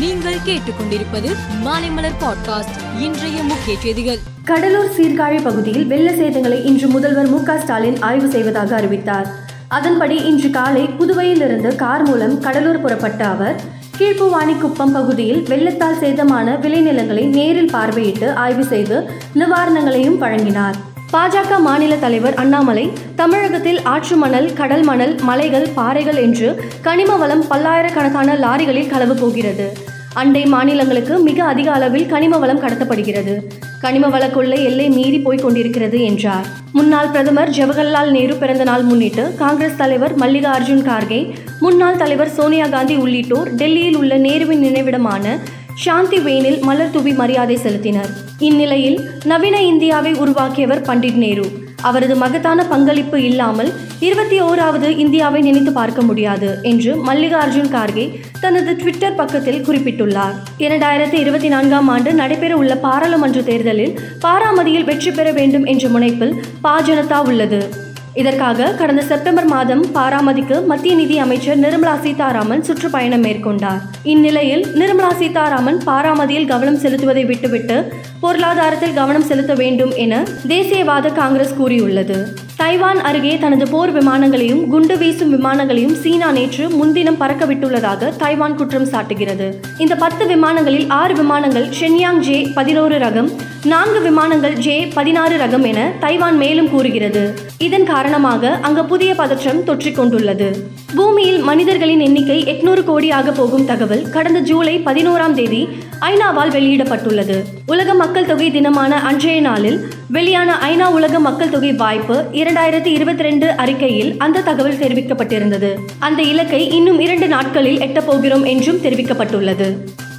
நீங்கள் கேட்டுக்கொண்டிருப்பது மாலைமலர் பாட்காஸ்ட் இன்றைய முக்கிய செய்திகள். கடலூர் சீர்காழி பகுதியில் வெள்ள சேதங்களை இன்று முதல்வர் மு ஸ்டாலின் ஆய்வு செய்வதாக அறிவித்தார். அதன்படி இன்று காலை புதுவையிலிருந்து கார் மூலம் கடலூர் புறப்பட்ட அவர் கீழ்ப்புவாணிக்குப்பம் பகுதியில் வெள்ளத்தால் சேதமான விளைநிலங்களை நேரில் பார்வையிட்டு ஆய்வு செய்து நிவாரணங்களையும் வழங்கினார். பாஜக மாநில தலைவர் அண்ணாமலை தமிழகத்தில் ஆற்று மணல் கடல் மணல் மலைகள் பாறைகள் என்று கனிம வளம் பல்லாயிரக்கணக்கான லாரிகளில் கலவு போகிறது. அண்டை மாநிலங்களுக்கு மிக அதிக அளவில் கனிம வளம் கடத்தப்படுகிறது. கனிம வள கொள்ளை எல்லை மீறி போய்க் கொண்டிருக்கிறது என்றார். முன்னாள் பிரதமர் ஜவஹர்லால் நேரு பிறந்த நாள் முன்னிட்டு காங்கிரஸ் தலைவர் மல்லிகா அர்ஜுன் கார்கே முன்னாள் தலைவர் சோனியா காந்தி உள்ளிட்டோர் டெல்லியில் உள்ள நேருவின் நினைவிடமான சாந்தி வேனில் மலர் தூவி மரியாதை செலுத்தினர். இந்நிலையில் நவீன இந்தியாவை உருவாக்கியவர் பண்டிட் நேரு. அவரது மகத்தான பங்களிப்பு இல்லாமல் இருபத்தி ஓராவது இந்தியாவை நினைத்து பார்க்க முடியாது என்று மல்லிகார்ஜுன் கார்கே தனது ட்விட்டர் பக்கத்தில் குறிப்பிட்டுள்ளார். இரண்டாயிரத்தி இருபத்தி நான்காம் ஆண்டு நடைபெற உள்ள பாராளுமன்ற தேர்தலில் பாராமதியில் வெற்றி பெற வேண்டும் என்ற முனைப்பில் பாஜனதா உள்ளது. இதற்காக கடந்த செப்டம்பர் மாதம் பாராமதிக்கு மத்திய நிதி அமைச்சர் நிர்மலா சீதாராமன் சுற்றுப்பயணம் மேற்கொண்டார். இந்நிலையில் நிர்மலா சீதாராமன் பாராமதியில் கவனம் செலுத்துவதை விட்டுவிட்டு பொருளாதாரத்தில் கவனம் செலுத்த வேண்டும் என தேசியவாத காங்கிரஸ் கூறியுள்ளது. தைவான் அருகே தனது போர் விமானங்களையும் குண்டு வீசும் விமானங்களையும் சீனா நேற்று முன்தினம் பறக்கவிட்டுள்ளதாக தைவான் குற்றம் சாட்டுகிறது. இந்த பத்து விமானங்களில் ஆறு விமானங்கள் ஷென்யாங் ஜே பதினோரு ரகம் நான்கு விமானங்கள் ஜே பதினாறு ரகம் என தைவான் மேலும் கூறுகிறது. இதன் காரணமாக அங்கு புதிய பதற்றம் தொற்றிக் கொண்டுள்ளது. பூமியில் மனிதர்களின் எண்ணிக்கை எட்நூறு கோடியாக போகும் தகவல் கடந்த ஜூலை பதினோராம் தேதி ஐநாவால் வெளியிடப்பட்டுள்ளது. உலக மக்கள் தொகை தினமான அன்றைய நாளில் வெளியான ஐநா உலக மக்கள் தொகை வாய்ப்பு இரண்டாயிரத்தி இருபத்தி ரெண்டு அறிக்கையில் அந்த தகவல் தெரிவிக்கப்பட்டிருந்தது. அந்த இலக்கை இன்னும் இரண்டு நாட்களில் எட்டப்போகிறோம் என்றும் தெரிவிக்கப்பட்டுள்ளது.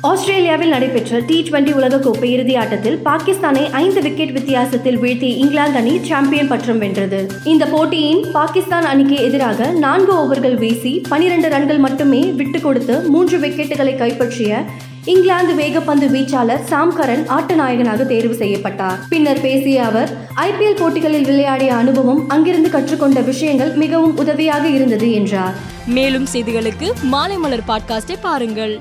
ஆஸ்திரேலியாவில் நடைபெற்ற டி டுவெண்டி உலகக்கோப்பை இறுதி ஆட்டத்தில் பாகிஸ்தானை ஐந்து விக்கெட் வித்தியாசத்தில் வீழ்த்தி இங்கிலாந்து அணி சாம்பியன் பட்டம் வென்றது. இந்த போட்டியின் பாகிஸ்தான் அணிக்கு எதிராக நான்கு ஓவர்கள் வீசி பனிரெண்டு ரன்கள் மட்டுமே விட்டு கொடுத்து மூன்று விக்கெட்டுகளை கைப்பற்றிய இங்கிலாந்து வேகப்பந்து வீச்சாளர் சாம் கரன் ஆட்ட நாயகனாக தேர்வு செய்யப்பட்டார். பின்னர் பேசிய அவர் ஐபிஎல் போட்டிகளில் விளையாடிய அனுபவம் அங்கிருந்து கற்றுக்கொண்ட விஷயங்கள் மிகவும் உதவியாக இருந்தது என்றார். மேலும் செய்திகளுக்கு மாலை மலர் பாட்காஸ்டை பாருங்கள்.